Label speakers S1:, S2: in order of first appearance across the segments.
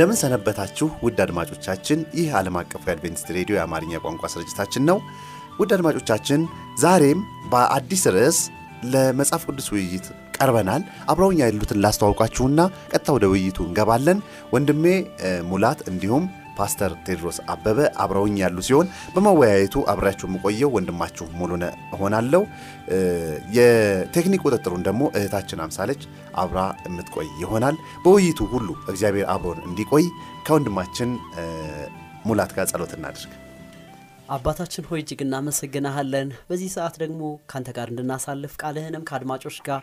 S1: እንደምን ሰነበታችሁ ውድ አድማጮቻችን። ይህ ዓለም አቀፉ የአድቬንቲስት ሬዲዮ የአማርኛ ቋንቋ ስርጭታችን ነው። ውድ አድማጮቻችን ዛሬም በአዲስ ርዕስ ለመጽሐፍ ቅዱስ ውይይት ቀርበናል። አብረውኛ ያሉትን ላስተዋውቃችሁና ቀጥታ ወደ ውይይቱ እንገባለን። ወንድሜ ሙላት እንዲሁም ፓስተር ቴድሮስ አበበ አብረውኝ ያሉ ሲሆን በመወያየቱ አብሬያችሁ የምቆየው ወንድማችሁ ሙሉነ እሆናለሁ። የቴክኒክ ቁጥጥሩን ደግሞ እህታችን አምሳለች አብራ የምትቆይ ይሆናል። በውይይቱ ሁሉ እግዚአብሔር አብሮን እንዲቆይ ከወንድማችን ሙላት ጋር ጸሎት እናድርግ።
S2: አባታችን ሆይ እጅግ እናመሰግናሃለን። በዚህ ሰዓት ደግሞ ካንተ ጋር እንድናሳልፍ ቃልህንም ከአድማጮች ጋር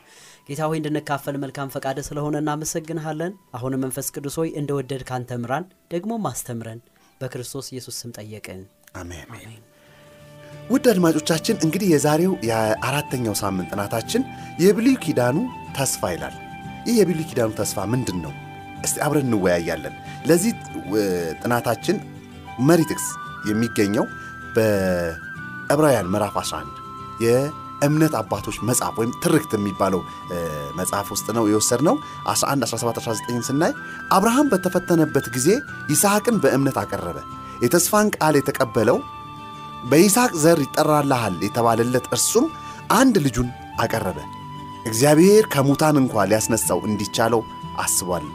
S2: ጌታ ሆይ እንድንካፈል መልካም ፈቃደ ስለሆነ እናመሰግንሃለን። አሁንም መንፈስ ቅዱስ ሆይ እንደወደድ ካንተ ምራን፣ ደግሞ ማስተምረን በክርስቶስ ኢየሱስ ስም ጠየቅን።
S1: አሜን። ውድ አድማጮቻችን እንግዲህ የዛሬው የአራተኛው ሳምንት ጥናታችን የብሉይ ኪዳኑ ተስፋ ይላል። ይህ የብሉይ ኪዳኑ ተስፋ ምንድን ነው? እስቲ አብረን እንወያያለን። ለዚህ ጥናታችን መሪ ጥቅስ የሚገኘው በዕብራውያን ምዕራፍ 11 የእምነት አባቶች መጽሐፍ ወይም ትርክት የሚባለው መጽሐፍ ውስጥ ነው የወሰድነው። 11 17 19 ስናይ አብርሃም በተፈተነበት ጊዜ ይስሐቅን በእምነት አቀረበ። የተስፋን ቃል የተቀበለው በይስሐቅ ዘር ይጠራልሃል የተባለለት እርሱም አንድ ልጁን አቀረበ። እግዚአብሔር ከሙታን እንኳ ሊያስነሳው እንዲቻለው አስቧል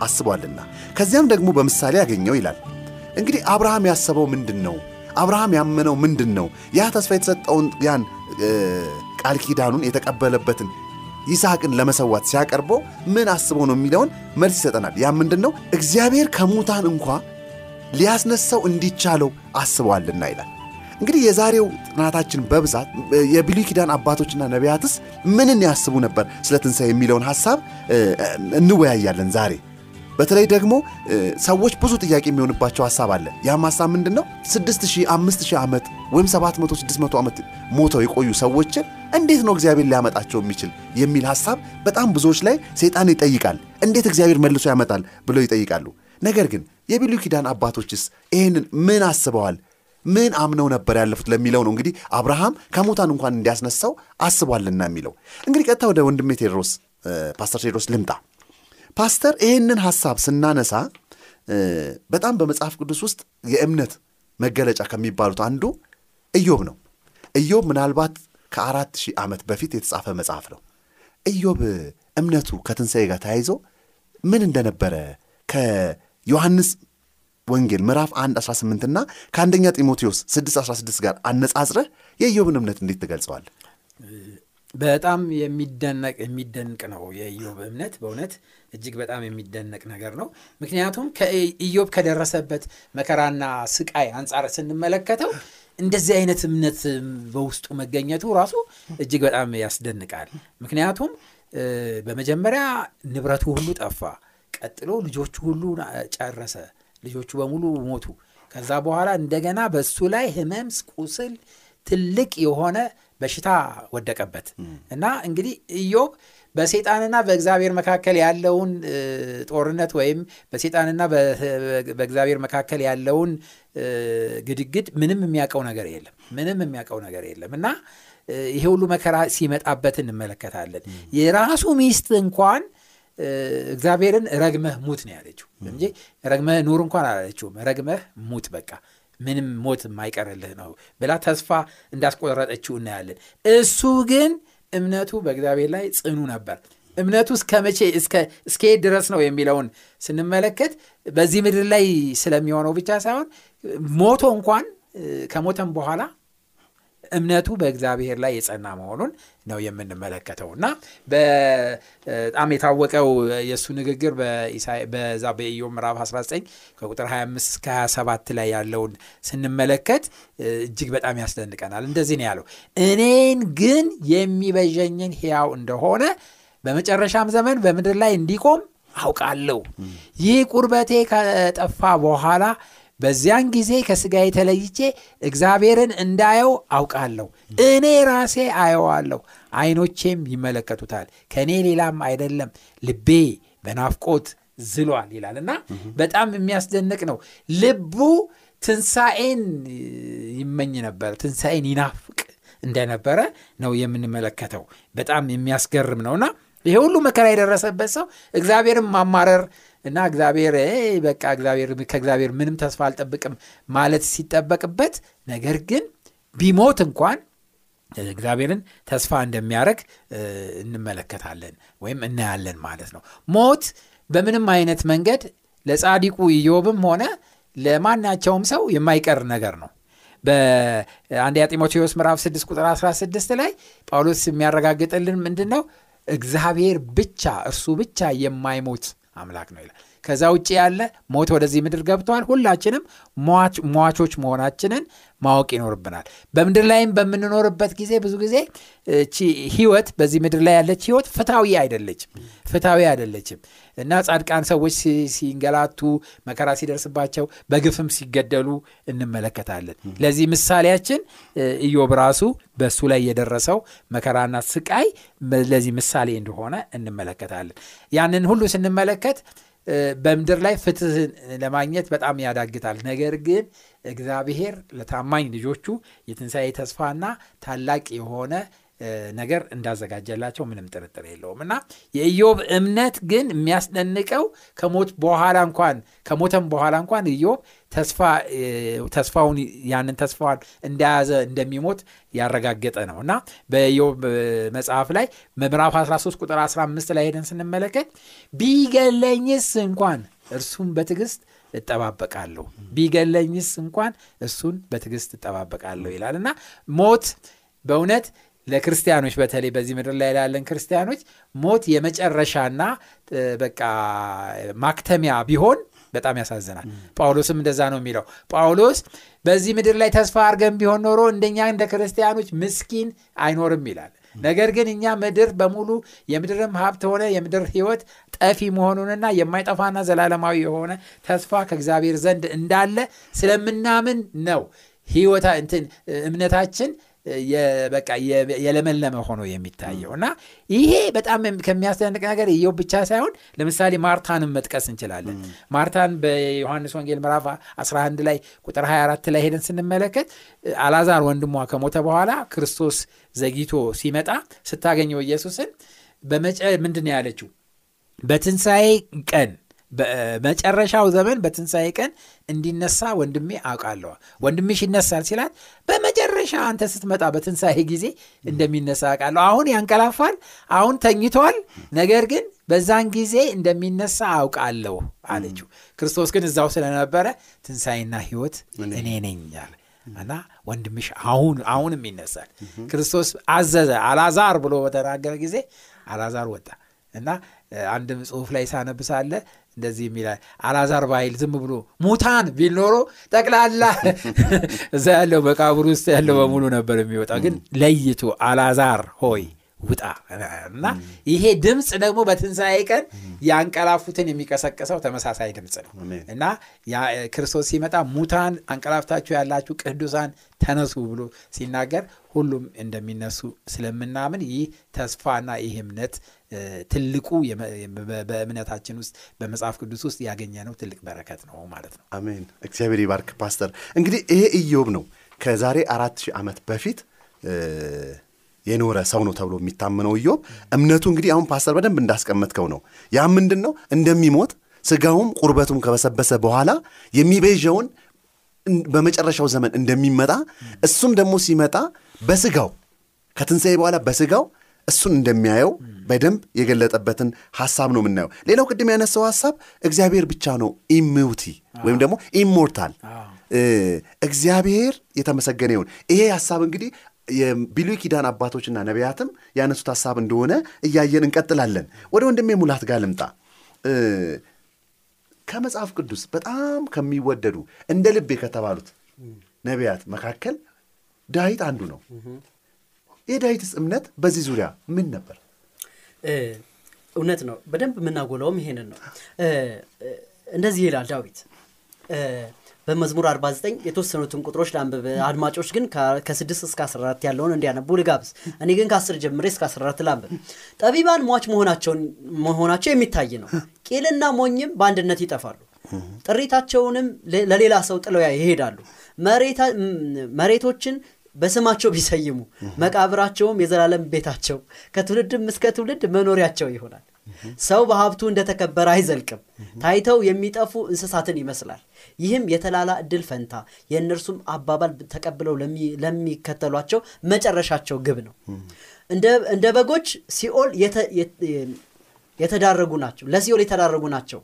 S1: አስቧልና ከዚያም ደግሞ በምሳሌ ያገኘው ይላል። እንግዲህ አብርሃም ያሰበው ምንድን ነው? አብርሃም ያመነው ምንድን ነው? ያ ተስፋ የተሰጠውን ያን ቃል ኪዳኑን የተቀበለበትን ይስሐቅን ለመሰዋት ሲያቀርበው ምን አስበው ነው የሚለውን መልስ ይሰጠናል። ያ ምንድን ነው? እግዚአብሔር ከሙታን እንኳ ሊያስነሳው እንዲቻለው አስበዋልና ይላል። እንግዲህ የዛሬው ጥናታችን በብዛት የብሉይ ኪዳን አባቶችና ነቢያትስ ምንን ያስቡ ነበር ስለ ትንሣኤ የሚለውን ሐሳብ እንወያያለን ዛሬ በተለይ ደግሞ ሰዎች ብዙ ጥያቄ የሚሆንባቸው ሀሳብ አለ። ያም ሀሳብ ምንድን ነው? 6000 5000 ዓመት ወይም 700 600 ዓመት ሞተው የቆዩ ሰዎችን እንዴት ነው እግዚአብሔር ሊያመጣቸው የሚችል የሚል ሀሳብ በጣም ብዙዎች ላይ ሰይጣን ይጠይቃል። እንዴት እግዚአብሔር መልሶ ያመጣል ብለው ይጠይቃሉ። ነገር ግን የብሉይ ኪዳን አባቶችስ ይህንን ምን አስበዋል? ምን አምነው ነበር ያለፉት ለሚለው ነው እንግዲህ አብርሃም ከሙታን እንኳን እንዲያስነሳው አስቧልና የሚለው እንግዲህ ቀጥታ ወደ ወንድሜ ቴድሮስ ፓስተር ቴድሮስ ልምጣ። ፓስተር ይህንን ሐሳብ ስናነሳ በጣም በመጽሐፍ ቅዱስ ውስጥ የእምነት መገለጫ ከሚባሉት አንዱ ኢዮብ ነው። ኢዮብ ምናልባት ከአራት ሺህ ዓመት በፊት የተጻፈ መጽሐፍ ነው። ኢዮብ እምነቱ ከትንሣኤ ጋር ተያይዞ ምን እንደነበረ ከዮሐንስ ወንጌል ምዕራፍ 1 18 እና ከአንደኛ ጢሞቴዎስ 6 16 ጋር አነጻጽረህ የኢዮብን እምነት እንዴት ትገልጸዋል?
S3: በጣም የሚደነቅ የሚደንቅ ነው የኢዮብ እምነት በእውነት እጅግ በጣም የሚደነቅ ነገር ነው። ምክንያቱም ከኢዮብ ከደረሰበት መከራና ስቃይ አንጻር ስንመለከተው እንደዚህ አይነት እምነት በውስጡ መገኘቱ ራሱ እጅግ በጣም ያስደንቃል። ምክንያቱም በመጀመሪያ ንብረቱ ሁሉ ጠፋ፣ ቀጥሎ ልጆቹ ሁሉ ጨረሰ፣ ልጆቹ በሙሉ ሞቱ። ከዛ በኋላ እንደገና በሱ ላይ ህመም፣ ቁስል፣ ትልቅ የሆነ በሽታ ወደቀበት እና እንግዲህ ኢዮብ በሴጣንና በእግዚአብሔር መካከል ያለውን ጦርነት ወይም በሴጣንና በእግዚአብሔር መካከል ያለውን ግድግድ ምንም የሚያውቀው ነገር የለም። ምንም የሚያውቀው ነገር የለም እና ይሄ ሁሉ መከራ ሲመጣበት እንመለከታለን። የራሱ ሚስት እንኳን እግዚአብሔርን ረግመህ ሙት ነው ያለችው እንጂ ረግመህ ኑር እንኳን አላለችውም። ረግመህ ሙት በቃ ምንም ሞት የማይቀርልህ ነው ብላ ተስፋ እንዳስቆረጠችው እናያለን። እሱ ግን እምነቱ በእግዚአብሔር ላይ ጽኑ ነበር። እምነቱ እስከ መቼ እስከ የት ድረስ ነው የሚለውን ስንመለከት በዚህ ምድር ላይ ስለሚሆነው ብቻ ሳይሆን ሞቶ እንኳን ከሞተም በኋላ እምነቱ በእግዚአብሔር ላይ የጸና መሆኑን ነው የምንመለከተው እና በጣም የታወቀው የእሱ ንግግር በዛ በኢዮብ ምዕራፍ 19 ከቁጥር 25 እስከ 27 ላይ ያለውን ስንመለከት እጅግ በጣም ያስደንቀናል። እንደዚህ ነው ያለው፣ እኔን ግን የሚበዠኝን ሕያው እንደሆነ በመጨረሻም ዘመን በምድር ላይ እንዲቆም አውቃለሁ። ይህ ቁርበቴ ከጠፋ በኋላ በዚያን ጊዜ ከሥጋ የተለይቼ እግዚአብሔርን እንዳየው አውቃለሁ። እኔ ራሴ አየዋለሁ፣ ዐይኖቼም ይመለከቱታል። ከእኔ ሌላም አይደለም፣ ልቤ በናፍቆት ዝሏል ይላል እና በጣም የሚያስደንቅ ነው። ልቡ ትንሣኤን ይመኝ ነበር፣ ትንሣኤን ይናፍቅ እንደነበረ ነው የምንመለከተው። በጣም የሚያስገርም ነውና ይሄ ሁሉ መከራ የደረሰበት ሰው እግዚአብሔርን ማማረር እና እግዚአብሔር በቃ እግዚአብሔር ከእግዚአብሔር ምንም ተስፋ አልጠብቅም ማለት ሲጠበቅበት፣ ነገር ግን ቢሞት እንኳን እግዚአብሔርን ተስፋ እንደሚያደርግ እንመለከታለን ወይም እናያለን ማለት ነው። ሞት በምንም አይነት መንገድ ለጻዲቁ ኢዮብም ሆነ ለማናቸውም ሰው የማይቀር ነገር ነው። በአንደኛ ጢሞቴዎስ ምዕራፍ 6 ቁጥር 16 ላይ ጳውሎስ የሚያረጋግጥልን ምንድን ነው? እግዚአብሔር ብቻ እርሱ ብቻ የማይሞት አምላክ ነው ይላል። ከዛ ውጭ ያለ ሞት ወደዚህ ምድር ገብተዋል። ሁላችንም ሟቾች መሆናችንን ማወቅ ይኖርብናል። በምድር ላይም በምንኖርበት ጊዜ ብዙ ጊዜ ህይወት በዚህ ምድር ላይ ያለች ህይወት ፍትሐዊ አይደለችም ፍትሐዊ አይደለችም እና ጻድቃን ሰዎች ሲንገላቱ፣ መከራ ሲደርስባቸው፣ በግፍም ሲገደሉ እንመለከታለን። ለዚህ ምሳሌያችን ኢዮብ ራሱ በእሱ ላይ የደረሰው መከራና ስቃይ ለዚህ ምሳሌ እንደሆነ እንመለከታለን። ያንን ሁሉ ስንመለከት በምድር ላይ ፍትህን ለማግኘት በጣም ያዳግታል። ነገር ግን እግዚአብሔር ለታማኝ ልጆቹ የትንሣኤ ተስፋና ታላቅ የሆነ ነገር እንዳዘጋጀላቸው ምንም ጥርጥር የለውም። እና የኢዮብ እምነት ግን የሚያስደንቀው ከሞት በኋላ እንኳን ከሞተም በኋላ እንኳን ኢዮብ ተስፋውን ያንን ተስፋዋን እንደያዘ እንደሚሞት ያረጋገጠ ነው። እና በኢዮብ መጽሐፍ ላይ ምዕራፍ 13 ቁጥር 15 ላይ ሄደን ስንመለከት ቢገለኝስ እንኳን እርሱን በትዕግስት እጠባበቃለሁ ቢገለኝስ እንኳን እሱን በትዕግስት እጠባበቃለሁ ይላል። እና ሞት በእውነት ለክርስቲያኖች በተለይ በዚህ ምድር ላይ ላለን ክርስቲያኖች ሞት የመጨረሻና በቃ ማክተሚያ ቢሆን በጣም ያሳዝናል። ጳውሎስም እንደዛ ነው የሚለው። ጳውሎስ በዚህ ምድር ላይ ተስፋ አድርገን ቢሆን ኖሮ እንደኛ እንደ ክርስቲያኖች ምስኪን አይኖርም ይላል። ነገር ግን እኛ ምድር በሙሉ የምድርም ሀብት ሆነ የምድር ሕይወት ጠፊ መሆኑንና የማይጠፋና ዘላለማዊ የሆነ ተስፋ ከእግዚአብሔር ዘንድ እንዳለ ስለምናምን ነው ሕይወታ እንትን እምነታችን በቃ የለመለመ ሆኖ የሚታየው እና ይሄ በጣም ከሚያስደንቅ ነገር ኢዮብ ብቻ ሳይሆን ለምሳሌ ማርታንም መጥቀስ እንችላለን። ማርታን በዮሐንስ ወንጌል ምዕራፍ 11 ላይ ቁጥር 24 ላይ ሄደን ስንመለከት አላዛር ወንድሟ ከሞተ በኋላ ክርስቶስ ዘግይቶ ሲመጣ ስታገኘው ኢየሱስን በመጨ ምንድን ያለችው? በትንሣኤ ቀን በመጨረሻው ዘመን በትንሣኤ ቀን እንዲነሳ ወንድሜ አውቃለሁ። ወንድምሽ ይነሳል ሲላት በመጨረሻ አንተ ስትመጣ በትንሣኤ ጊዜ እንደሚነሳ አውቃለሁ። አሁን ያንቀላፋል፣ አሁን ተኝቷል፣ ነገር ግን በዛን ጊዜ እንደሚነሳ አውቃለሁ አለችው። ክርስቶስ ግን እዛው ስለነበረ ትንሣኤና ሕይወት እኔ ነኝ አለ እና ወንድምሽ አሁን አሁንም ይነሳል። ክርስቶስ አዘዘ አላዛር ብሎ በተናገረ ጊዜ አላዛር ወጣ እና አንድም ጽሑፍ ላይ ሳነብሳለ እንደዚህ የሚላል አላዛር ባይል ዝም ብሎ ሙታን ቢል ኖሮ ጠቅላላ እዛ ያለው መቃብር ውስጥ ያለው በሙሉ ነበር የሚወጣው። ግን ለይቶ አላዛር ሆይ ውጣ እና ይሄ ድምፅ ደግሞ በትንሣኤ ቀን ያንቀላፉትን የሚቀሰቅሰው ተመሳሳይ ድምፅ ነው እና ክርስቶስ ሲመጣ ሙታን አንቀላፍታችሁ ያላችሁ ቅዱሳን ተነሱ ብሎ ሲናገር ሁሉም እንደሚነሱ ስለምናምን ይህ ተስፋና ይህ እምነት ትልቁ በእምነታችን ውስጥ በመጽሐፍ ቅዱስ ውስጥ ያገኘነው ትልቅ በረከት ነው ማለት ነው።
S1: አሜን። እግዚአብሔር ይባርክ ፓስተር። እንግዲህ ይሄ ኢዮብ ነው ከዛሬ አራት ሺህ ዓመት በፊት የኖረ ሰው ነው ተብሎ የሚታመነው ኢዮብ እምነቱ እንግዲህ አሁን ፓስተር በደንብ እንዳስቀመጥከው ነው። ያ ምንድን ነው እንደሚሞት ስጋውም ቁርበቱም ከበሰበሰ በኋላ የሚቤዠውን በመጨረሻው ዘመን እንደሚመጣ እሱም ደግሞ ሲመጣ በስጋው ከትንሣኤ በኋላ በስጋው እሱን እንደሚያየው በደንብ የገለጠበትን ሐሳብ ነው የምናየው። ሌላው ቅድም ያነሳው ሐሳብ እግዚአብሔር ብቻ ነው immutable ወይም ደግሞ immortal እግዚአብሔር የተመሰገነ ይሁን። ይሄ ሐሳብ እንግዲህ የብሉይ ኪዳን አባቶችና ነቢያትም ያነሱት ሐሳብ እንደሆነ እያየን እንቀጥላለን። ወደ ወንድሜ ሙላት ጋር ልምጣ። ከመጽሐፍ ቅዱስ በጣም ከሚወደዱ እንደ ልቤ ከተባሉት ነቢያት መካከል ዳዊት አንዱ ነው። የዳዊትስ እምነት በዚህ ዙሪያ ምን ነበር?
S2: እውነት ነው። በደንብ የምናጎላውም ይሄንን ነው። እንደዚህ ይላል ዳዊት በመዝሙር 49 የተወሰኑትን ቁጥሮች ለአንብብ። አድማጮች ግን ከ- ከ6 እስከ 14 ያለውን እንዲያነቡ ልጋብዝ። እኔ ግን ከ10 ጀምሬ እስከ 14 ላንብብ። ጠቢባን ሟች መሆናቸው የሚታይ ነው። ቂልና ሞኝም በአንድነት ይጠፋሉ። ጥሪታቸውንም ለሌላ ሰው ጥለው ይሄዳሉ። መሬቶችን በስማቸው ቢሰይሙ መቃብራቸውም የዘላለም ቤታቸው ከትውልድም እስከ ትውልድ መኖሪያቸው ይሆናል። ሰው በሀብቱ እንደተከበረ አይዘልቅም፣ ታይተው የሚጠፉ እንስሳትን ይመስላል። ይህም የተላላ እድል ፈንታ የእነርሱም አባባል ተቀብለው ለሚ- ለሚከተሏቸው መጨረሻቸው ግብ ነው። እንደ- በጎች ሲኦል የተዳረጉ ናቸው፣ ለሲኦል የተዳረጉ ናቸው።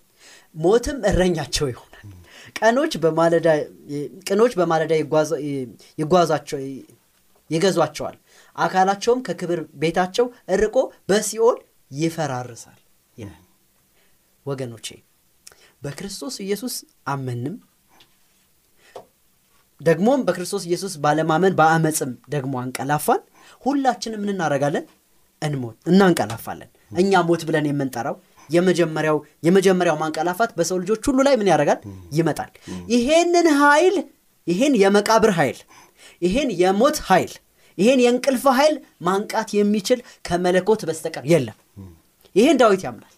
S2: ሞትም እረኛቸው ይሆናል። ቀኖች በማለዳ ቅኖች በማለዳ ይጓዛቸው ይገዟቸዋል። አካላቸውም ከክብር ቤታቸው እርቆ በሲኦል ይፈራርሳል ይላል። ወገኖቼ በክርስቶስ ኢየሱስ አመንም ደግሞም በክርስቶስ ኢየሱስ ባለማመን በአመፅም ደግሞ አንቀላፋን። ሁላችንም ምን? እንሞት እናንቀላፋለን። እኛ ሞት ብለን የምንጠራው የመጀመሪያው የመጀመሪያው ማንቀላፋት በሰው ልጆች ሁሉ ላይ ምን ያደርጋል? ይመጣል። ይሄንን ኃይል ይሄን የመቃብር ኃይል ይሄን የሞት ኃይል ይሄን የእንቅልፍ ኃይል ማንቃት የሚችል ከመለኮት በስተቀር የለም። ይሄን ዳዊት ያምናል።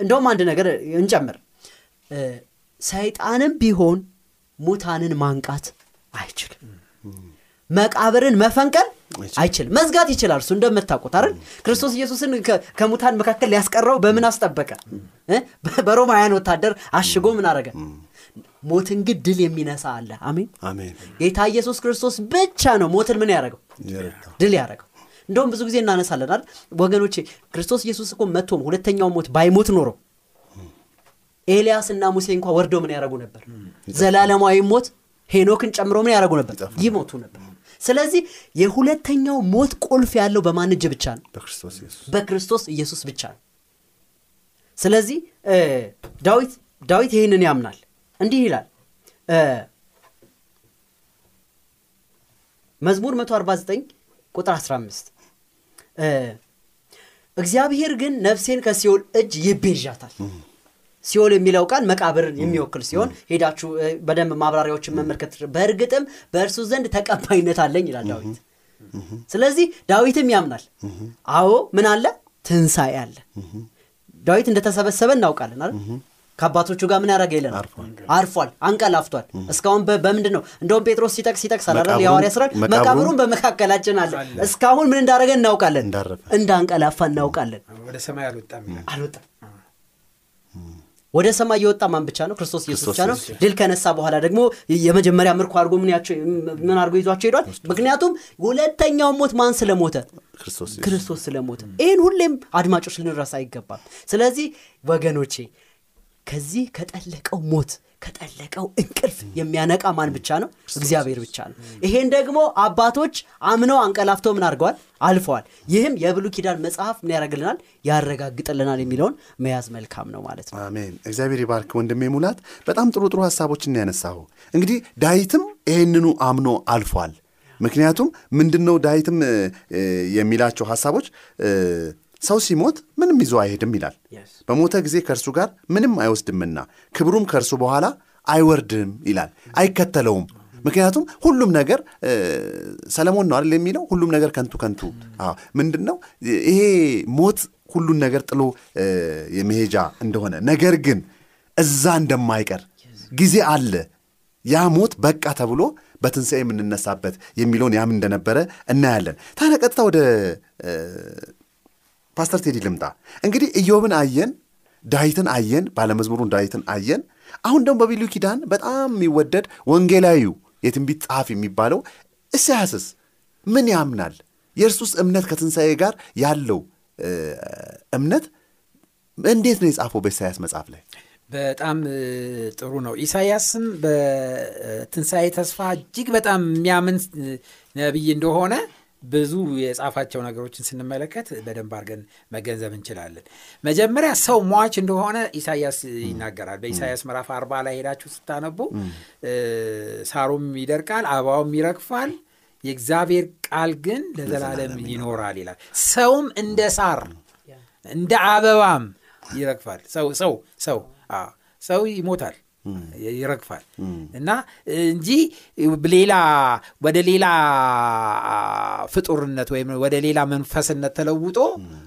S2: እንደውም አንድ ነገር እንጨምር። ሰይጣንም ቢሆን ሙታንን ማንቃት አይችልም። መቃብርን መፈንቀል አይችልም። መዝጋት ይችላል። እሱ እንደምታውቁት አይደል? ክርስቶስ ኢየሱስን ከሙታን መካከል ሊያስቀረው በምን አስጠበቀ? በሮማውያን ወታደር አሽጎ ምን አረገ? ሞትን ግን ድል የሚነሳ አለ። አሜን። ጌታ ኢየሱስ ክርስቶስ ብቻ ነው ሞትን ምን ያደረገው ድል ያደረገው። እንደውም ብዙ ጊዜ እናነሳለን አይደል ወገኖቼ፣ ክርስቶስ ኢየሱስ እኮ መቶም ሁለተኛው ሞት ባይሞት ኖሮ ኤልያስ እና ሙሴ እንኳ ወርደው ምን ያደረጉ ነበር? ዘላለማዊ ሞት ሄኖክን ጨምሮ ምን ያደረጉ ነበር? ይሞቱ ነበር። ስለዚህ የሁለተኛው ሞት ቁልፍ ያለው በማን እጅ ብቻ ነው?
S1: በክርስቶስ ኢየሱስ
S2: ብቻ ነው። ስለዚህ ዳዊት ዳዊት ይህንን ያምናል። እንዲህ ይላል መዝሙር 149 ቁጥር 15 እ፣ እግዚአብሔር ግን ነፍሴን ከሲኦል እጅ ይቤዣታል። ሲኦል የሚለው ቃል መቃብርን የሚወክል ሲሆን ሄዳችሁ በደንብ ማብራሪያዎችን መመልከት በእርግጥም በእርሱ ዘንድ ተቀባይነት አለኝ ይላል ዳዊት። ስለዚህ ዳዊትም ያምናል። አዎ ምን አለ? ትንሣኤ አለ። ዳዊት እንደተሰበሰበ እናውቃለን አይደል? ከአባቶቹ ጋር ምን ያደረገ የለን
S1: አርፏል።
S2: አንቀላፍቷል። እስካሁን በ- በምንድን ነው እንደውም ጴጥሮስ ሲጠቅስ አይደል?
S1: መቃብሩን-
S2: የሐዋርያ ሥራ
S1: መቃብሩን-
S2: በመካከላችን አለ። እስካሁን ምን እንዳደረገ እናውቃለን፣ እንዳንቀላፋ እናውቃለን።
S3: ወደ ሰማይ አልወጣም
S2: አልወጣም። ወደ ሰማይ የወጣ ማን ብቻ ነው? ክርስቶስ ኢየሱስ ብቻ ነው። ድል ከነሳ በኋላ ደግሞ የመጀመሪያ ምርኮ አድርጎ ምን ያቸው ምን አድርጎ ይዟቸው ሄዷል። ምክንያቱም ሁለተኛውን ሞት ማን ስለሞተ
S1: ክርስቶስ
S2: ስለሞተ ይህን ሁሌም አድማጮች ልንረሳ አይገባም። ስለዚህ ወገኖቼ ከዚህ ከጠለቀው ሞት ከጠለቀው እንቅልፍ የሚያነቃ ማን ብቻ ነው? እግዚአብሔር ብቻ ነው። ይሄን ደግሞ አባቶች አምነው አንቀላፍተው ምን አድርገዋል? አልፈዋል። ይህም የብሉይ ኪዳን መጽሐፍ ምን ያደርግልናል? ያረጋግጥልናል የሚለውን መያዝ መልካም ነው ማለት ነው።
S1: አሜን። እግዚአብሔር ይባርክ ወንድሜ ሙላት። በጣም ጥሩ ጥሩ ሀሳቦችን ያነሳሁ። እንግዲህ ዳዊትም ይህንኑ አምኖ አልፏል። ምክንያቱም ምንድን ነው ዳዊትም የሚላቸው ሀሳቦች ሰው ሲሞት ምንም ይዞ አይሄድም ይላል።. በሞተ ጊዜ ከእርሱ ጋር ምንም አይወስድምና ክብሩም ከእርሱ በኋላ አይወርድም ይላል፣ አይከተለውም። ምክንያቱም ሁሉም ነገር ሰለሞን ነው አይደል የሚለው ሁሉም ነገር ከንቱ ከንቱ። ምንድን ነው ይሄ ሞት ሁሉን ነገር ጥሎ የመሄጃ እንደሆነ ነገር ግን እዛ እንደማይቀር ጊዜ አለ ያ ሞት በቃ ተብሎ በትንሣኤ የምንነሳበት የሚለውን ያምን እንደነበረ እናያለን። ታዲያ ቀጥታ ወደ ፓስተር ቴዲ ልምጣ። እንግዲህ ኢዮብን አየን፣ ዳዊትን አየን፣ ባለመዝሙሩን ዳዊትን አየን። አሁን ደግሞ በብሉይ ኪዳን በጣም የሚወደድ ወንጌላዊው የትንቢት ጸሐፊ የሚባለው ኢሳያስስ ምን ያምናል? የእርሱስ እምነት ከትንሣኤ ጋር ያለው እምነት እንዴት ነው የጻፈው በኢሳያስ መጽሐፍ ላይ?
S3: በጣም ጥሩ ነው። ኢሳያስም በትንሣኤ ተስፋ እጅግ በጣም የሚያምን ነቢይ እንደሆነ ብዙ የጻፋቸው ነገሮችን ስንመለከት በደንብ አድርገን መገንዘብ እንችላለን። መጀመሪያ ሰው ሟች እንደሆነ ኢሳያስ ይናገራል። በኢሳያስ ምዕራፍ አርባ ላይ ሄዳችሁ ስታነቡ ሳሩም ይደርቃል፣ አበባውም ይረግፋል፣ የእግዚአብሔር ቃል ግን ለዘላለም ይኖራል ይላል ሰውም እንደ ሳር እንደ አበባም ይረግፋል ሰው ሰው ሰው አዎ፣ ሰው ይሞታል ይረግፋል እና እንጂ ሌላ ወደ ሌላ ፍጡርነት ወይም ወደ ሌላ መንፈስነት ተለውጦ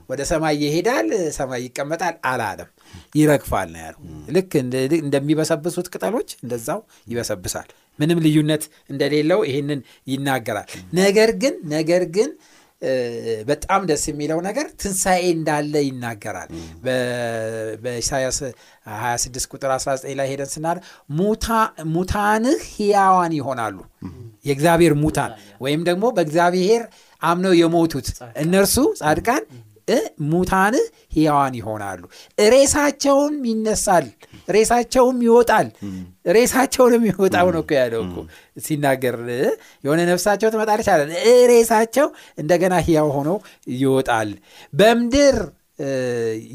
S3: ወደ ሰማይ ይሄዳል ሰማይ ይቀመጣል አላለም። ይረግፋል ነው ያለው። ልክ እንደ- እንደሚበሰብሱት ቅጠሎች እንደዛው ይበሰብሳል። ምንም ልዩነት እንደሌለው ይህንን ይናገራል። ነገር ግን ነገር ግን በጣም ደስ የሚለው ነገር ትንሣኤ እንዳለ ይናገራል። በ- በኢሳያስ 26 ቁጥር 19 ላይ ሄደን ስናለ ሙታንህ ሕያዋን ይሆናሉ። የእግዚአብሔር ሙታን ወይም ደግሞ በእግዚአብሔር አምነው የሞቱት እነርሱ ጻድቃን እ፣ ሙታንህ ሕያዋን ይሆናሉ። ሬሳቸውም ይነሳል ሬሳቸውም ይወጣል። ሬሳቸውንም ይወጣው ነው እኮ ያለው እኮ ሲናገር። የሆነ ነፍሳቸው ትመጣለች አለ። ሬሳቸው እንደገና ሕያው ሆነው ይወጣል። በምድር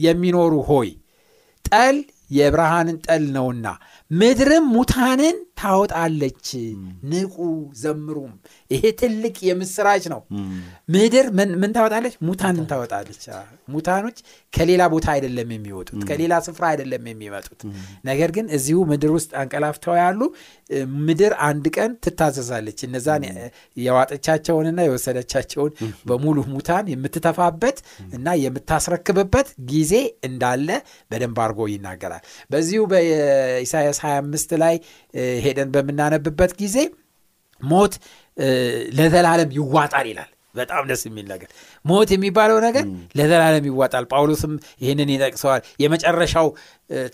S3: የሚኖሩ ሆይ ጠል የብርሃንን ጠል ነውና ምድርም ሙታንን ታወጣለች። ንቁ ዘምሩም። ይሄ ትልቅ የምስራች ነው። ምድር ምን ታወጣለች? ሙታንን ታወጣለች። ሙታኖች ከሌላ ቦታ አይደለም የሚወጡት ከሌላ ስፍራ አይደለም የሚመጡት። ነገር ግን እዚሁ ምድር ውስጥ አንቀላፍተው ያሉ ምድር አንድ ቀን ትታዘዛለች። እነዛን የዋጠቻቸውንና የወሰደቻቸውን በሙሉ ሙታን የምትተፋበት እና የምታስረክብበት ጊዜ እንዳለ በደንብ አድርጎ ይናገራል። በዚሁ በኢሳያስ 25 ላይ ሄደን በምናነብበት ጊዜ ሞት ለዘላለም ይዋጣል ይላል። በጣም ደስ የሚል ነገር። ሞት የሚባለው ነገር ለዘላለም ይዋጣል። ጳውሎስም ይህንን ይጠቅሰዋል። የመጨረሻው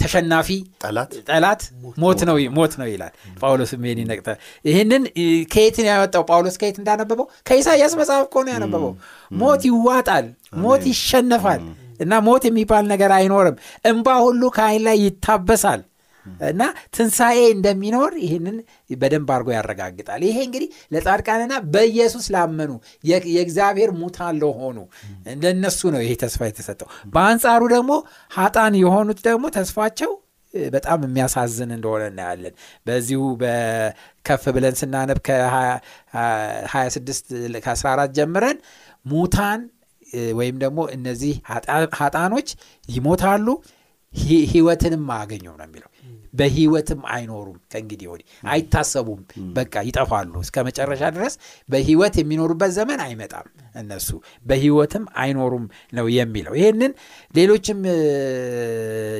S3: ተሸናፊ
S1: ጠላት።
S3: ሞት ነው ሞት ነው ይላል። ጳውሎስም ይህን ይነቅታል። ይህንን እ፣ ከየት ነው ያወጣው ጳውሎስ ከየት እንዳነበበው? ከኢሳያስ መጽሐፍ ነው ያነበበው። ሞት ይዋጣል። ሞት ይሸነፋል። እና ሞት የሚባል ነገር አይኖርም። እንባ ሁሉ ከአይን ላይ ይታበሳል እና ትንሣኤ እንደሚኖር ይህንን በደንብ አድርጎ ያረጋግጣል። ይሄ እንግዲህ ለጻድቃንና በኢየሱስ ላመኑ የእግዚአብሔር ሙታን ለሆኑ ለነሱ ነው ይሄ ተስፋ የተሰጠው። በአንጻሩ ደግሞ ሀጣን የሆኑት ደግሞ ተስፋቸው በጣም የሚያሳዝን እንደሆነ እናያለን። በዚሁ በከፍ ብለን ስናነብ ከ26 ከ14 ጀምረን ሙታን ወይም ደግሞ እነዚህ ኃጣኖች ይሞታሉ ህይወትንም አያገኙም ነው የሚለው በህይወትም አይኖሩም ከእንግዲህ ወዲህ አይታሰቡም። በቃ ይጠፋሉ። እስከ መጨረሻ ድረስ በህይወት የሚኖሩበት ዘመን አይመጣም እነሱ። በህይወትም አይኖሩም ነው የሚለው። ይህንን ሌሎችም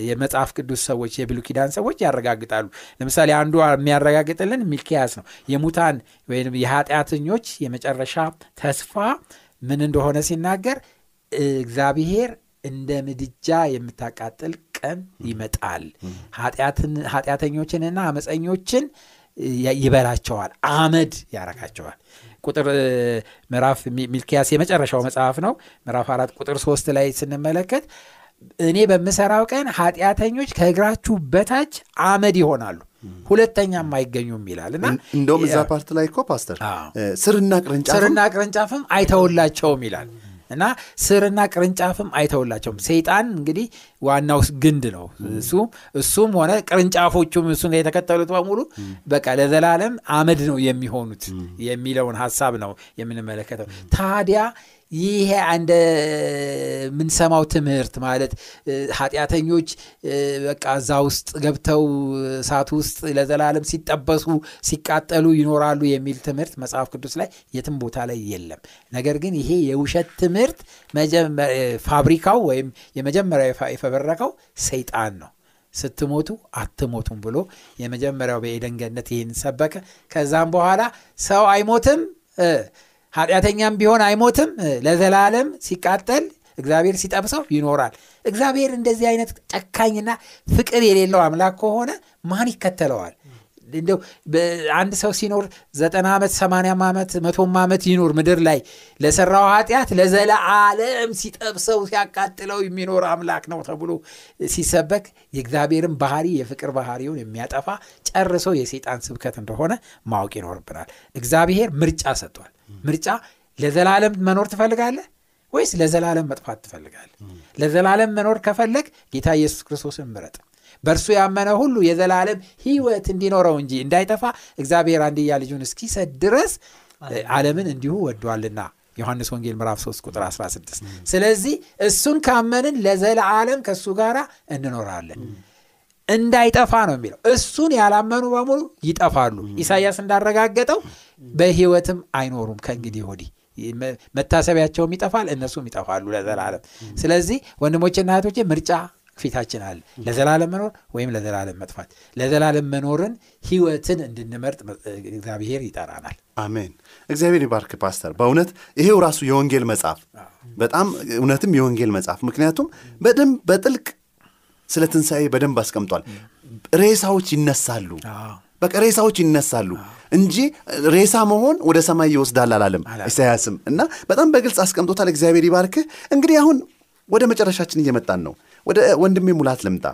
S3: የመጽሐፍ ቅዱስ ሰዎች የብሉይ ኪዳን ሰዎች ያረጋግጣሉ። ለምሳሌ አንዱ የሚያረጋግጥልን ሚልኪያስ ነው። የሙታን ወይም የኃጢአተኞች የመጨረሻ ተስፋ ምን እንደሆነ ሲናገር እግዚአብሔር እንደ ምድጃ የምታቃጥል ቀን ይመጣል። ኃጢአተኞችንና አመፀኞችን ይበላቸዋል። አመድ ያረጋቸዋል ቁጥር ምዕራፍ ሚልኪያስ የመጨረሻው መጽሐፍ ነው። ምዕራፍ አራት ቁጥር ሶስት ላይ ስንመለከት እኔ በምሰራው ቀን ኃጢአተኞች ከእግራችሁ በታች አመድ ይሆናሉ። ሁለተኛም አይገኙም ይላል። እና
S1: እንደውም እዛ part ላይ እኮ ፓስተር ስርና
S3: ቅርንጫፍም አይተውላቸውም ይላል እና ስርና ቅርንጫፍም አይተውላቸውም። ሰይጣን እንግዲህ ዋናው ግንድ ነው። እሱ እሱም ሆነ ቅርንጫፎቹም እሱን የተከተሉት በሙሉ በቃ ለዘላለም አመድ ነው የሚሆኑት የሚለውን ሀሳብ ነው የምንመለከተው። ታዲያ ይሄ እንደ የምንሰማው ትምህርት ማለት ኃጢአተኞች በቃ እዛ ውስጥ ገብተው እሳት ውስጥ ለዘላለም ሲጠበሱ ሲቃጠሉ ይኖራሉ የሚል ትምህርት መጽሐፍ ቅዱስ ላይ የትም ቦታ ላይ የለም። ነገር ግን ይሄ የውሸት ትምህርት ፋብሪካው ወይም የመጀመሪያ የፈ- የፈበረከው ሰይጣን ነው። ስትሞቱ አትሞቱም ብሎ የመጀመሪያው በኤደን ገነት ይህን ሰበከ። ከዛም በኋላ ሰው አይሞትም ኃጢአተኛም ቢሆን አይሞትም። ለዘላለም ሲቃጠል እግዚአብሔር ሲጠብሰው ይኖራል። እግዚአብሔር እንደዚህ አይነት ጨካኝና ፍቅር የሌለው አምላክ ከሆነ ማን ይከተለዋል? እንደው አንድ ሰው ሲኖር ዘጠና ዓመት ሰማንያም ዓመት መቶም ዓመት ይኖር ምድር ላይ ለሰራው ኃጢአት ለዘለዓለም ሲጠብሰው ሲያቃጥለው የሚኖር አምላክ ነው ተብሎ ሲሰበክ የእግዚአብሔርን ባህሪ የፍቅር ባህሪውን የሚያጠፋ ጨርሶ የሰይጣን ስብከት እንደሆነ ማወቅ ይኖርብናል። እግዚአብሔር ምርጫ ሰጥቷል። ምርጫ ለዘላለም መኖር ትፈልጋለህ ወይስ ለዘላለም መጥፋት ትፈልጋለህ? ለዘላለም መኖር ከፈለግ ጌታ ኢየሱስ ክርስቶስን ምረጥ። በእርሱ ያመነ ሁሉ የዘላለም ህይወት እንዲኖረው እንጂ እንዳይጠፋ እግዚአብሔር አንድያ ልጁን እስኪሰጥ ድረስ ዓለምን እንዲሁ ወዷልና። ዮሐንስ ወንጌል ምዕራፍ 3 ቁጥር 16 ስለዚህ እሱን ካመንን ለዘለዓለም ከእሱ ጋር እንኖራለን እንዳይጠፋ ነው የሚለው። እሱን ያላመኑ በሙሉ ይጠፋሉ። ኢሳይያስ እንዳረጋገጠው በህይወትም አይኖሩም ከእንግዲህ ወዲህ። መታሰቢያቸውም ይጠፋል እነሱም ይጠፋሉ ለዘላለም። ስለዚህ ወንድሞችና እህቶቼ ምርጫ ፊታችን አለ። ለዘላለም መኖር ወይም ለዘላለም መጥፋት። ለዘላለም መኖርን ህይወትን እንድንመርጥ እግዚአብሔር ይጠራናል።
S1: አሜን። እግዚአብሔር ይባርክ ፓስተር። በእውነት ይሄው ራሱ የወንጌል መጽሐፍ። በጣም እውነትም የወንጌል መጽሐፍ። ምክንያቱም በደንብ በጥልቅ ስለ ትንሣኤ በደንብ አስቀምጧል። ሬሳዎች ይነሳሉ። በቃ ሬሳዎች ይነሳሉ እንጂ ሬሳ መሆን ወደ ሰማይ ይወስዳል አላለም ኢሳያስም እና በጣም በግልጽ አስቀምጦታል። እግዚአብሔር ይባርክህ። እንግዲህ አሁን ወደ መጨረሻችን እየመጣን ነው። ወደ ወንድሜ ሙላት ልምጣ።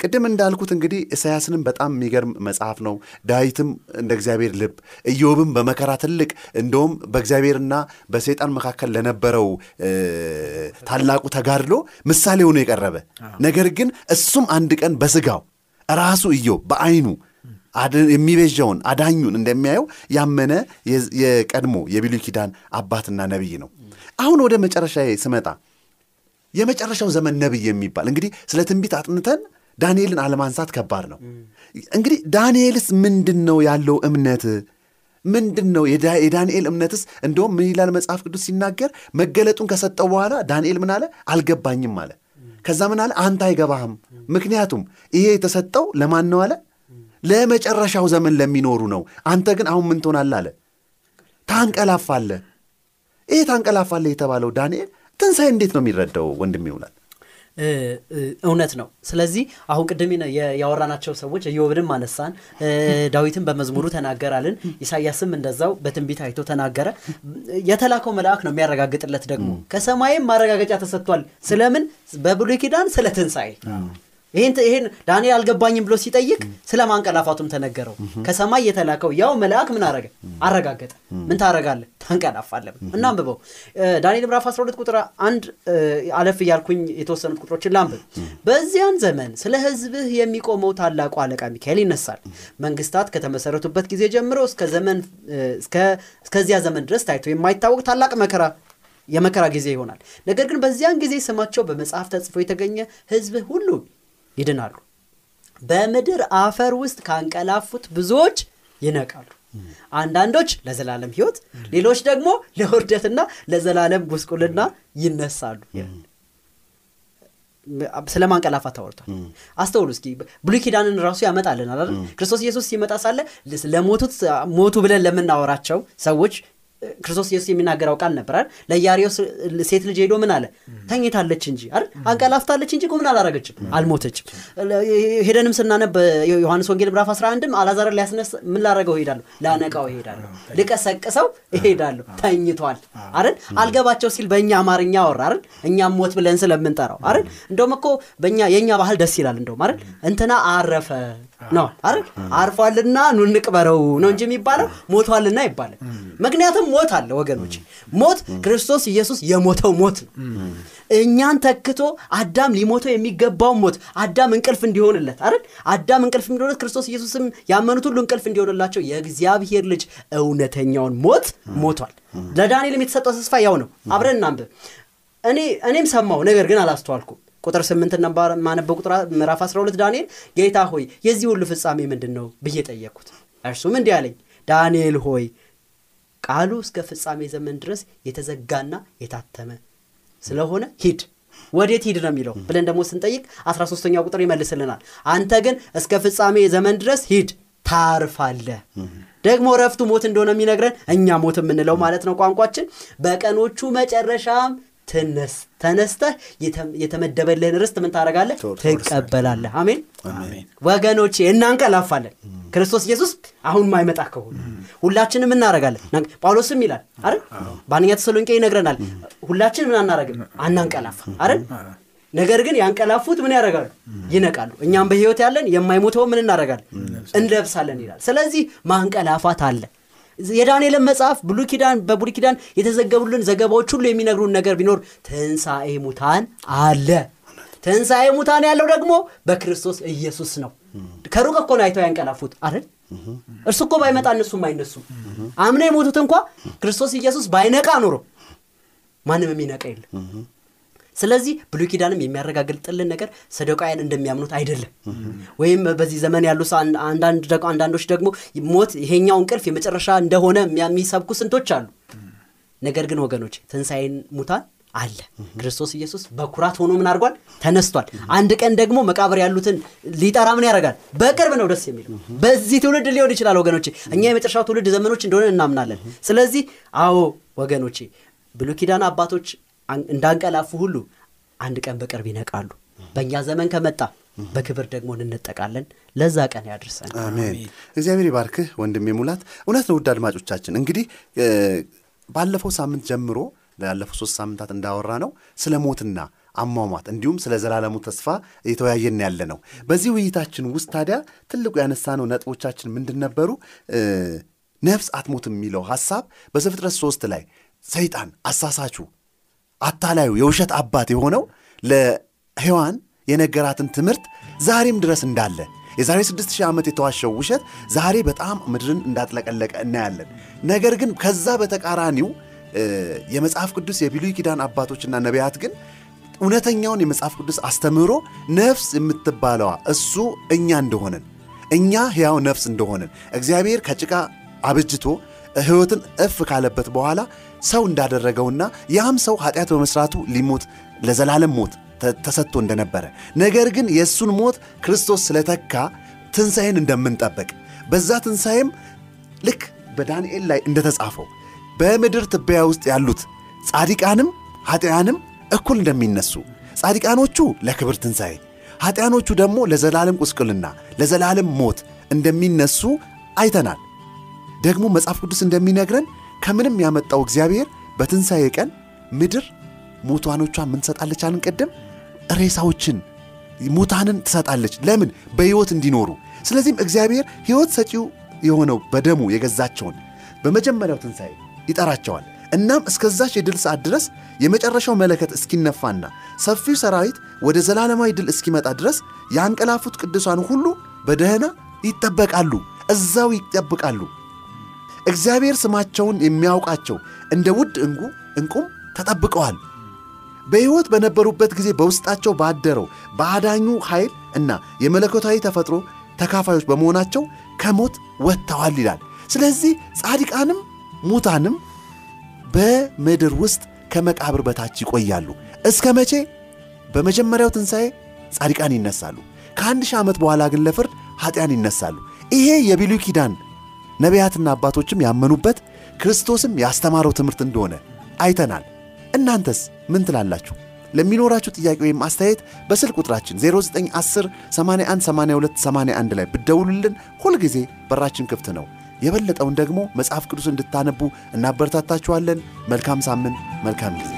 S1: ቅድም እንዳልኩት እንግዲህ ኢሳያስንም በጣም የሚገርም መጽሐፍ ነው። ዳዊትም እንደ እግዚአብሔር ልብ፣ ኢዮብም በመከራ ትልቅ እንደውም በእግዚአብሔርና በሰይጣን መካከል ለነበረው ታላቁ ተጋድሎ ምሳሌ ሆኖ የቀረበ ነገር ግን እሱም አንድ ቀን በስጋው ራሱ ኢዮብ በአይኑ የሚቤዣውን አዳኙን እንደሚያየው ያመነ የቀድሞ የብሉይ ኪዳን አባትና ነቢይ ነው። አሁን ወደ መጨረሻ ስመጣ የመጨረሻው ዘመን ነቢይ የሚባል እንግዲህ ስለ ትንቢት አጥንተን ዳንኤልን አለማንሳት ከባድ ነው። እንግዲህ ዳንኤልስ ምንድን ነው ያለው እምነት ምንድን ነው? የዳ- የዳንኤል እምነትስ እንደውም ምን ይላል መጽሐፍ ቅዱስ ሲናገር መገለጡን ከሰጠው በኋላ ዳንኤል ምን አለ? አልገባኝም አለ። ከዛ ምን አለ? አንተ አይገባህም። ምክንያቱም ይሄ የተሰጠው ለማን ነው አለ? ለመጨረሻው ዘመን ለሚኖሩ ነው። አንተ ግን አሁን ምን ትሆናለህ አለ? ታንቀላፋለህ። ይሄ ታንቀላፋለህ የተባለው ዳንኤል ትንሣኤ እንዴት ነው የሚረዳው? ወንድም ይሆናል
S2: እ፣ እውነት ነው። ስለዚህ አሁን ቅድም ያወራናቸው ሰዎች ኢዮብንም አነሳን፣ ዳዊትን በመዝሙሩ ተናገራልን፣ ኢሳያስም እንደዛው በትንቢት አይቶ ተናገረ። የተላከው መልአክ ነው የሚያረጋግጥለት ደግሞ ከሰማይም ማረጋገጫ ተሰጥቷል። ስለምን? በብሉይ ኪዳን ስለ ትንሣኤ ይህን ይህን ዳንኤል አልገባኝም ብሎ ሲጠይቅ ስለ ማንቀላፋቱም ተነገረው። ከሰማይ የተላከው ያው መልአክ ምን አረገ? አረጋገጠ። ምን ታረጋለህ? ታንቀላፋለህ። እናንብበው ዳንኤል ምዕራፍ 12 ቁጥር አንድ አለፍ እያልኩኝ የተወሰኑት ቁጥሮችን ላንብብ። በዚያን ዘመን ስለ ሕዝብህ የሚቆመው ታላቁ አለቃ ሚካኤል ይነሳል። መንግስታት ከተመሰረቱበት ጊዜ ጀምሮ እስከዚያ ዘመን ድረስ ታይቶ የማይታወቅ ታላቅ መከራ የመከራ ጊዜ ይሆናል። ነገር ግን በዚያን ጊዜ ስማቸው በመጽሐፍ ተጽፎ የተገኘ ሕዝብህ ሁሉ ይድናሉ። በምድር አፈር ውስጥ ካንቀላፉት ብዙዎች ይነቃሉ። አንዳንዶች ለዘላለም ሕይወት፣ ሌሎች ደግሞ ለውርደትና ለዘላለም ጉስቁልና ይነሳሉ። ስለ ማንቀላፋት ተወርቷል። አስተውሉ እስኪ ብሉይ ኪዳንን ራሱ ያመጣልን አይደል? ክርስቶስ ኢየሱስ ሲመጣ ሳለ ለሞቱት ሞቱ ብለን ለምናወራቸው ሰዎች ክርስቶስ ኢየሱስ የሚናገረው ቃል ነበራል። ለኢያሪዮስ ሴት ልጅ ሄዶ ምን አለ? ተኝታለች እንጂ አይደል አንቀላፍታለች እንጂ ምን አላረገችም፣ አልሞተችም። ሄደንም ስናነብ ዮሐንስ ወንጌል ምዕራፍ 11ም አላዛርን ሊያስነስ ምን ላረገው እሄዳለሁ? ላነቃው እሄዳለሁ፣ ልቀሰቅሰው እሄዳለሁ፣ ተኝቷል አይደል? አልገባቸው ሲል በእኛ አማርኛ አወራ አይደል? እኛም ሞት ብለን ስለምንጠራው አይደል? እንደውም እኮ በእኛ የእኛ ባህል ደስ ይላል። እንደውም አይደል እንትና አረፈ ነው አይደል? አርፏልና ኑ እንቅበረው ነው እንጂ የሚባለው ሞቷልና ይባላል። ምክንያቱም ሞት አለ ወገኖች። ሞት ክርስቶስ ኢየሱስ የሞተው ሞት ነው። እኛን ተክቶ አዳም ሊሞተው የሚገባው ሞት አዳም እንቅልፍ እንዲሆንለት አይደል? አዳም እንቅልፍ እንዲሆንለት ክርስቶስ ኢየሱስም ያመኑት ሁሉ እንቅልፍ እንዲሆንላቸው የእግዚአብሔር ልጅ እውነተኛውን ሞት ሞቷል። ለዳንኤልም የተሰጠው ተስፋ ያው ነው። አብረን እናንብብ። እኔ እኔም ሰማው ነገር ግን አላስተዋልኩም። ቁጥር ስምንት ማነበው ቁጥር ምዕራፍ 12 ዳንኤል ጌታ ሆይ የዚህ ሁሉ ፍጻሜ ምንድን ነው ብዬ ጠየቅኩት። እርሱም እንዲህ አለኝ ዳንኤል ሆይ ቃሉ እስከ ፍጻሜ ዘመን ድረስ የተዘጋና የታተመ ስለሆነ ሂድ። ወዴት ሂድ ነው የሚለው ብለን ደግሞ ስንጠይቅ 13ኛው ቁጥር ይመልስልናል። አንተ ግን እስከ ፍጻሜ ዘመን ድረስ ሂድ ታርፋለህ። ደግሞ ረፍቱ ሞት እንደሆነ የሚነግረን እኛ ሞት የምንለው ማለት ነው ቋንቋችን። በቀኖቹ መጨረሻም ተነስተህ የተመደበልህን ርስት ምን ታደርጋለህ? ትቀበላለህ። አሜን ወገኖቼ፣ እናንቀላፋለን። ክርስቶስ ኢየሱስ አሁን ማይመጣ ከሆነ ሁላችንም እናደርጋለን። ጳውሎስም ይላል አይደል በአንደኛ ተሰሎንቄ ይነግረናል። ሁላችን ምን አናረግም? አናንቀላፋ አይደል ነገር ግን ያንቀላፉት ምን ያደርጋሉ? ይነቃሉ። እኛም በህይወት ያለን የማይሞተው ምን እናደርጋለን? እንለብሳለን ይላል። ስለዚህ ማንቀላፋት አለ። የዳንኤልን መጽሐፍ ብሉይ ኪዳን በብሉይ ኪዳን የተዘገቡልን ዘገባዎች ሁሉ የሚነግሩን ነገር ቢኖር ትንሣኤ ሙታን አለ። ትንሣኤ ሙታን ያለው ደግሞ በክርስቶስ ኢየሱስ ነው። ከሩቅ እኮ ነው አይተው ያንቀላፉት አይደል? እርሱ እኮ ባይመጣ እነሱም አይነሱም። አምነ የሞቱት እንኳ ክርስቶስ ኢየሱስ ባይነቃ ኖሮ ማንም የሚነቃ የለም ስለዚህ ብሉይ ኪዳንም የሚያረጋግጥልን ነገር ሰደቃውያን እንደሚያምኑት አይደለም። ወይም በዚህ ዘመን ያሉ አንዳንዶች ደግሞ ሞት ይሄኛው እንቅልፍ የመጨረሻ እንደሆነ የሚሰብኩ ስንቶች አሉ። ነገር ግን ወገኖች ትንሣኤን ሙታን አለ። ክርስቶስ ኢየሱስ በኩራት ሆኖ ምን አድርጓል? ተነስቷል። አንድ ቀን ደግሞ መቃብር ያሉትን ሊጠራ ምን ያደርጋል? በቅርብ ነው ደስ የሚለው። በዚህ ትውልድ ሊሆን ይችላል ወገኖቼ። እኛ የመጨረሻው ትውልድ ዘመኖች እንደሆነ እናምናለን። ስለዚህ አዎ ወገኖቼ ብሉይ አባቶች እንዳንቀላፉ ሁሉ አንድ ቀን በቅርብ ይነቃሉ። በእኛ ዘመን ከመጣ በክብር ደግሞ እንነጠቃለን። ለዛ ቀን ያድርሰን።
S1: አሜን። እግዚአብሔር ይባርክህ ወንድሜ ሙላት። እውነት ነው ውድ አድማጮቻችን እንግዲህ ባለፈው ሳምንት ጀምሮ ላለፉት ሶስት ሳምንታት እንዳወራ ነው ስለ ሞትና አሟሟት እንዲሁም ስለ ዘላለሙ ተስፋ እየተወያየን ያለ ነው በዚህ ውይይታችን ውስጥ ታዲያ ትልቁ ያነሳነው ነጥቦቻችን ምንድን ነበሩ? ነፍስ አትሞትም የሚለው ሐሳብ በዘፍጥረት ሶስት ላይ ሰይጣን አሳሳቹ አታላዩ የውሸት አባት የሆነው ለሔዋን የነገራትን ትምህርት ዛሬም ድረስ እንዳለ የዛሬ 6000 ዓመት የተዋሸው ውሸት ዛሬ በጣም ምድርን እንዳጥለቀለቀ እናያለን። ነገር ግን ከዛ በተቃራኒው የመጽሐፍ ቅዱስ የብሉይ ኪዳን አባቶችና ነቢያት ግን እውነተኛውን የመጽሐፍ ቅዱስ አስተምህሮ ነፍስ የምትባለዋ እሱ እኛ እንደሆነን እኛ ሕያው ነፍስ እንደሆነን እግዚአብሔር ከጭቃ አብጅቶ ሕይወትን እፍ ካለበት በኋላ ሰው እንዳደረገውና ያም ሰው ኃጢአት በመስራቱ ሊሞት ለዘላለም ሞት ተሰጥቶ እንደነበረ ነገር ግን የእሱን ሞት ክርስቶስ ስለተካ ትንሣኤን እንደምንጠበቅ በዛ ትንሣኤም ልክ በዳንኤል ላይ እንደተጻፈው በምድር ትቢያ ውስጥ ያሉት ጻድቃንም ኃጢያንም እኩል እንደሚነሱ ጻድቃኖቹ ለክብር ትንሣኤ ኃጢያኖቹ ደግሞ ለዘላለም ቁስቅልና ለዘላለም ሞት እንደሚነሱ አይተናል። ደግሞ መጽሐፍ ቅዱስ እንደሚነግረን ከምንም ያመጣው እግዚአብሔር በትንሣኤ ቀን ምድር ሙታኖቿን ምን ትሰጣለች አልን? ቅድም ሬሳዎችን ሙታንን ትሰጣለች። ለምን? በሕይወት እንዲኖሩ። ስለዚህም እግዚአብሔር ሕይወት ሰጪው የሆነው በደሙ የገዛቸውን በመጀመሪያው ትንሣኤ ይጠራቸዋል። እናም እስከዛች የድል ሰዓት ድረስ የመጨረሻው መለከት እስኪነፋና ሰፊው ሰራዊት ወደ ዘላለማዊ ድል እስኪመጣ ድረስ ያንቀላፉት ቅዱሳን ሁሉ በደህና ይጠበቃሉ፣ እዛው ይጠብቃሉ። እግዚአብሔር ስማቸውን የሚያውቃቸው እንደ ውድ እንቁ እንቁም ተጠብቀዋል። በሕይወት በነበሩበት ጊዜ በውስጣቸው ባደረው በአዳኙ ኃይል እና የመለኮታዊ ተፈጥሮ ተካፋዮች በመሆናቸው ከሞት ወጥተዋል ይላል። ስለዚህ ጻድቃንም ሙታንም በምድር ውስጥ ከመቃብር በታች ይቆያሉ። እስከ መቼ? በመጀመሪያው ትንሣኤ ጻድቃን ይነሳሉ። ከአንድ ሺህ ዓመት በኋላ ግን ለፍርድ ኃጢያን ይነሳሉ። ይሄ የብሉይ ኪዳን ነቢያትና አባቶችም ያመኑበት ክርስቶስም ያስተማረው ትምህርት እንደሆነ አይተናል። እናንተስ ምን ትላላችሁ? ለሚኖራችሁ ጥያቄ ወይም አስተያየት በስልክ ቁጥራችን 0910 81 82 81 ላይ ብደውሉልን ሁልጊዜ በራችን ክፍት ነው። የበለጠውን ደግሞ መጽሐፍ ቅዱስ እንድታነቡ እናበረታታችኋለን። መልካም ሳምንት፣ መልካም ጊዜ